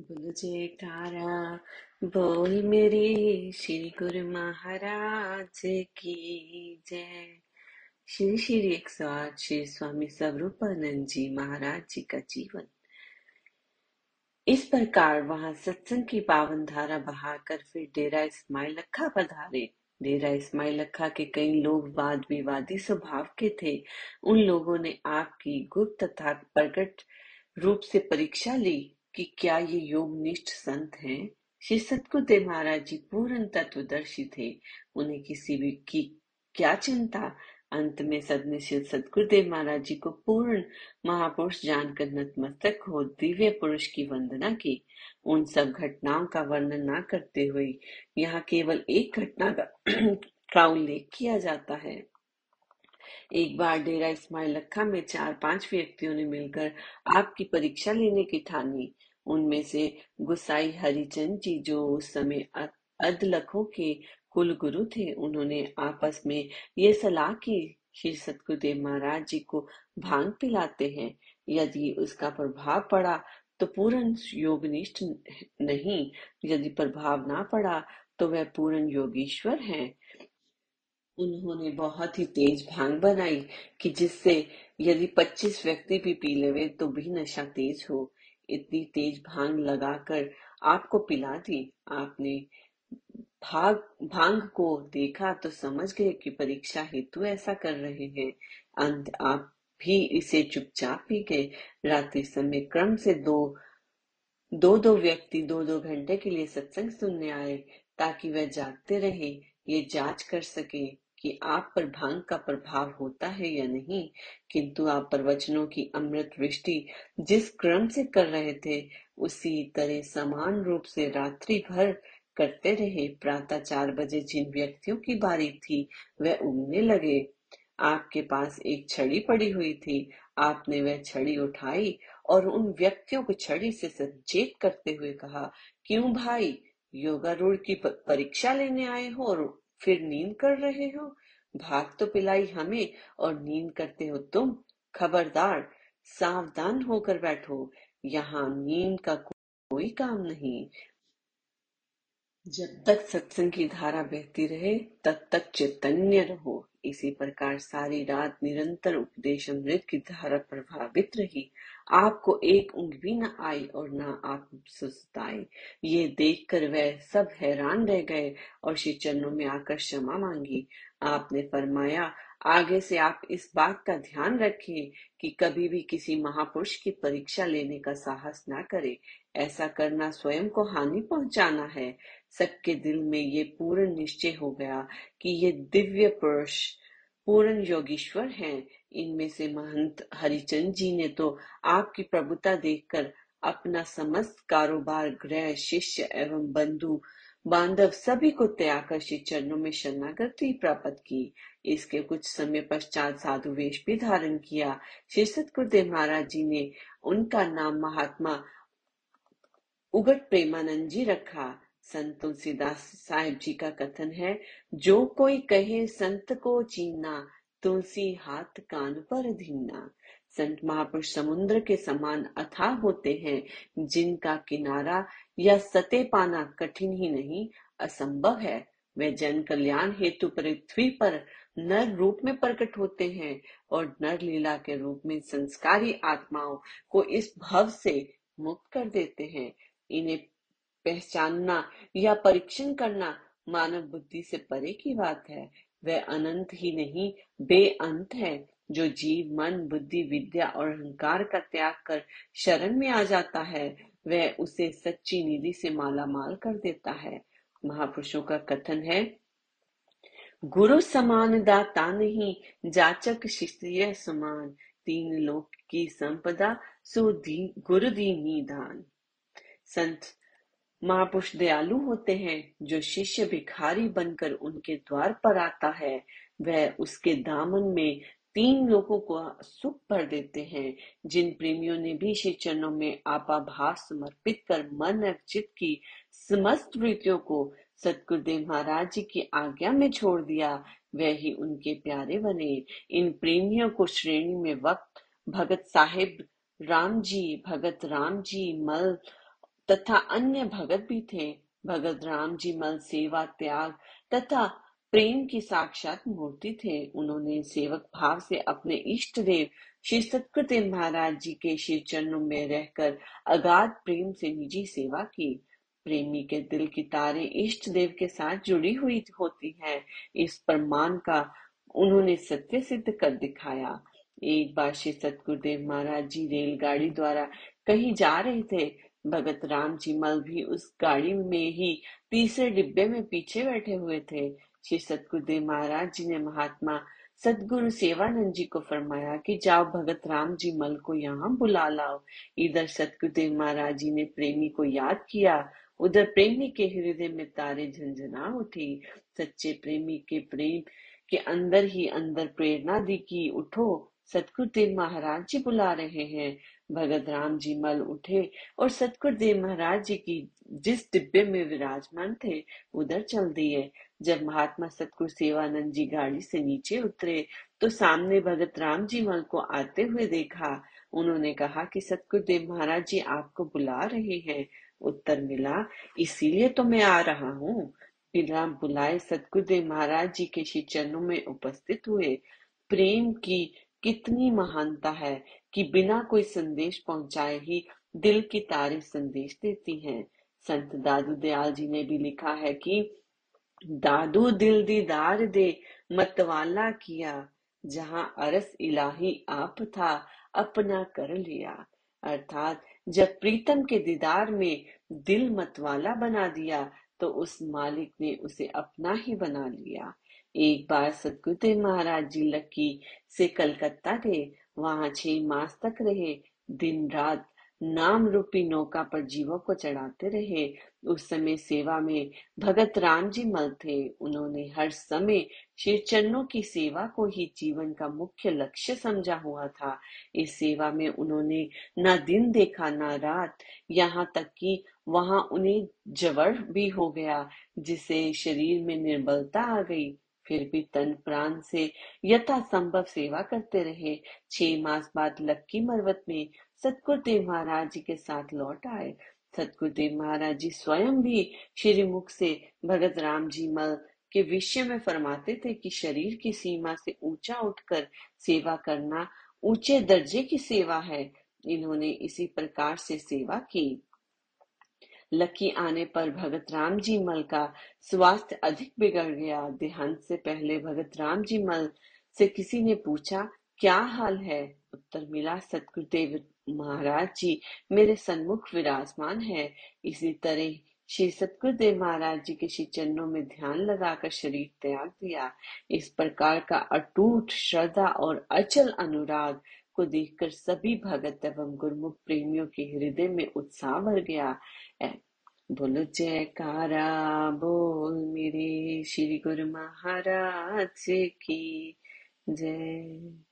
बोलो जयकारा बोल मेरे श्री गुरु महाराज की जय। श्री श्री एक सौ आठ श्री स्वामी स्वरूपानंद जी महाराज जी का जीवन। इस प्रकार वहाँ सत्संग की पावन धारा बहाकर फिर डेरा इस्माइल लखा पधारे। डेरा इस्माइल लखा के कई लोग वाद विवादी स्वभाव के थे। उन लोगों ने आपकी गुप्त तथा प्रकट रूप से परीक्षा ली। कि क्या ये योगनिष्ठ संत हैं? श्री सतगुरुदेव महाराज जी पूर्ण तत्वदर्शी थे। उन्हें किसी भी की क्या चिंता? अंत में सदनशील सतगुरुदेव महाराज जी को पूर्ण महापुरुष जानकर नतमस्तक हो दिव्य पुरुष की वंदना की। उन सब घटनाओं का वर्णन न करते हुए यहाँ केवल एक घटना का, का उल्लेख किया जाता है। एक बार डेरा इस्माइल लखा में चार पाँच व्यक्तियों ने मिलकर आपकी परीक्षा लेने की ठानी। उनमें से गुसाई हरिचंद जी, जो उस समय अदलखों के कुल गुरु थे, उन्होंने आपस में ये सलाह की, श्री सतगुरुदेव महाराज जी को भाँग पिलाते हैं। यदि उसका प्रभाव पड़ा तो पूर्ण योगनिष्ठ नहीं। यदि प्रभाव ना पड़ा तो वह पूर्ण योगीश्वर हैं। उन्होंने बहुत ही तेज भाँग बनाई कि जिससे यदि 25 व्यक्ति भी पी लेवे तो भी नशा तेज हो। इतनी तेज भाँग लगाकर आपको पिला दी। आपने भाग, भाँग को देखा तो समझ गए कि परीक्षा हेतु ऐसा कर रहे हैं। अंत, आप भी इसे चुपचाप पी गए। रात्रि समय क्रम से दो दो दो व्यक्ति दो दो घंटे के लिए सत्संग सुनने आए ताकि वह जागते रहे, ये जाँच कर सके। कि आप पर भाँग का प्रभाव होता है या नहीं, किंतु आप प्रवचनों की अमृत वृष्टि जिस क्रम से कर रहे थे, उसी तरह समान रूप से रात्रि भर करते रहे। प्रातः चार बजे जिन व्यक्तियों की बारी थी वह उगने लगे। आपके पास एक छड़ी पड़ी हुई थी। आपने वह छड़ी उठाई और उन व्यक्तियों को छड़ी से सचेत करते हुए कहा, क्यों भाई, योगारूढ़ की परीक्षा लेने आए हो और फिर नींद कर रहे हो? भात तो पिलाई हमें और नींद करते हो तुम। खबरदार, सावधान होकर बैठो। यहाँ नींद का कोई काम नहीं। जब तक सत्संग की धारा बहती रहे, तब तक चैतन्य रहो। इसी प्रकार सारी रात निरंतर उपदेश अमृत की धारा प्रभावित रही। आपको एक ऊँग भी न आई और न आप सुस्ताए ये देखकर वह सब हैरान रह गए और श्री चरणों में आकर क्षमा मांगी। आपने फरमाया, आगे से आप इस बात का ध्यान रखिए कि कभी भी किसी महापुरुष की परीक्षा लेने का साहस ना करे। ऐसा करना स्वयं को हानि पहुंचाना है। सबके दिल में ये पूर्ण निश्चय हो गया कि ये दिव्य पुरुष, पूर्ण योगीश्वर हैं। इनमें से महंत हरिचंद जी ने तो आपकी प्रभुता देखकर अपना समस्त कारोबार ग्रह शिष्य एवं बंधु, बांधव सभी को त्याग कर श्री चरणों में शरणागति प्राप्त की। इसके कुछ समय पश्चात साधु वेश भी धारण किया। श्री सतगुरुदेव महाराज जी ने उनका नाम महात्मा उगट प्रेमानंद जी रखा। संत तुलसीदास साहिब जी का कथन है, जो कोई कहे संत को चीना तुलसी हाथ कान पर धीना संत महापुरुष समुद्र के समान अथाह होते हैं, जिनका किनारा या सते पाना कठिन ही नहीं, असंभव है। वे जन कल्याण हेतु पृथ्वी पर नर रूप में प्रकट होते हैं और नर लीला के रूप में संस्कारी आत्माओं को इस भव से मुक्त कर देते हैं। इन्हें पहचानना या परीक्षण करना मानव बुद्धि से परे की बात है। वह अनंत ही नहीं, बेअंत है, जो जीव, मन, बुद्धि, विद्या और अहंकार का त्याग कर शरण में आ जाता है, वह उसे सच्ची निधि से माला माल कर देता है। महापुरुषों का कथन है, गुरु समान दाता नहीं, जाचक शिष्य समान, तीन लोक की संपदा सुधी गुरु दीनी दान संत महापुरुष दयालु होते हैं, जो शिष्य भिखारी बनकर उनके द्वार पर आता है। वह उसके दामन में तीन लोगों को सुख भर देते हैं, जिन प्रेमियों ने भी श्री चरणों में आपा भाव समर्पित कर मन चित्त की समस्त वृत्तियों को सतगुरुदेव महाराज जी की आज्ञा में छोड़ दिया, वह ही उनके प्यारे बने। इन प्रेमियों को श्रेणी में वक्त, भगत साहिब राम जी, भगत राम जी, मल तथा अन्य भगत भी थे। भगत राम जी मल सेवा, त्याग तथा प्रेम की साक्षात मूर्ति थे। उन्होंने सेवक भाव से अपने इष्ट देव श्री सतकृदेव महाराज जी के श्री चरणों में रहकर अगाध प्रेम से निजी सेवा की। प्रेमी के दिल की तारे इष्ट देव के साथ जुड़ी हुई होती है। इस प्रमाण का उन्होंने सत्य सिद्ध कर दिखाया। एक बार श्री सतगुरुदेव महाराज जी रेलगाड़ी द्वारा कहीं जा रहे थे भगत राम जी मल भी उस गाड़ी में ही तीसरे डिब्बे में पीछे बैठे हुए थे। श्री सतगुरुदेव महाराज जी ने महात्मा सदगुरु सेवानंद जी को फरमाया कि जाओ भगत राम जी मल को यहाँ बुला लाओ। इधर सतगुरुदेव महाराज जी ने प्रेमी को याद किया, उधर प्रेमी के हृदय में तारे झंझना उठी। सच्चे प्रेमी के प्रेम के अंदर ही अंदर प्रेरणा दी कि उठो, सतगुरुदेव महाराज जी बुला रहे हैं। भगत राम जी मल उठे और सतगुरुदेव महाराज जी की जिस डिब्बे में विराजमान थे, उधर चल दिए। जब महात्मा सतगुरु सेवानंद जी गाड़ी से नीचे उतरे तो सामने भगत राम जी मल को आते हुए देखा। उन्होंने कहा कि सतगुरुदेव महाराज जी आपको बुला रहे हैं। उत्तर मिला, इसीलिए तो मैं आ रहा हूँ। बिना बुलाए सतगुरुदेव महाराज जी के श्री चरणों में उपस्थित हुए। प्रेम की कितनी महानता है कि बिना कोई संदेश पहुँचाए ही दिल की तारे संदेश देती हैं। संत दादू दयाल जी ने भी लिखा है कि, दादू दिल दीदार दे, मतवाला किया। जहाँ अरस इलाही आप था, अपना कर लिया। अर्थात जब प्रीतम के दीदार में दिल मतवाला बना दिया तो उस मालिक ने उसे अपना ही बना लिया। एक बार सतगुरुदेव महाराज जी लक्की से कलकत्ता गए। वहाँ छह मास तक रहे। दिन रात नाम रूपी नौका पर जीवों को चढ़ाते रहे। उस समय सेवा में भगत राम जी मल थे। उन्होंने हर समय श्री चरणों की सेवा को ही जीवन का मुख्य लक्ष्य समझा हुआ था। इस सेवा में उन्होंने न दिन देखा, न रात। यहाँ तक कि वहाँ उन्हें जवर भी हो गया जिसे शरीर में निर्बलता आ गई। फिर भी तन प्राण से यथा संभव सेवा करते रहे। छह मास बाद लक्की मरवत में सतगुरुदेव महाराज जी के साथ लौट आए। सतगुरुदेव महाराज जी स्वयं भी श्री मुख से भगत राम जी मल के विषय में फरमाते थे कि शरीर की सीमा से ऊँचा उठकर सेवा करना ऊँचे दर्जे की सेवा है। इन्होंने इसी प्रकार से सेवा की। लकी आने पर भगत राम जी मल का स्वास्थ्य अधिक बिगड़ गया। देहांत से पहले भगत राम जी मल से किसी ने पूछा, क्या हाल है? उत्तर मिला, सतगुरुदेव महाराज जी, मेरे सन्मुख विराजमान है। इसी तरह श्री सतगुरुदेव महाराज जी के श्री चरणों में ध्यान लगाकर शरीर त्याग दिया। इस प्रकार का अटूट श्रद्धा और अचल अनुराग को देखकर सभी भगत एवं गुरमुख प्रेमियों के हृदय में उत्साह भर गया बोलो, जयकारा, बोल मेरे श्री गुरु महाराज की जय।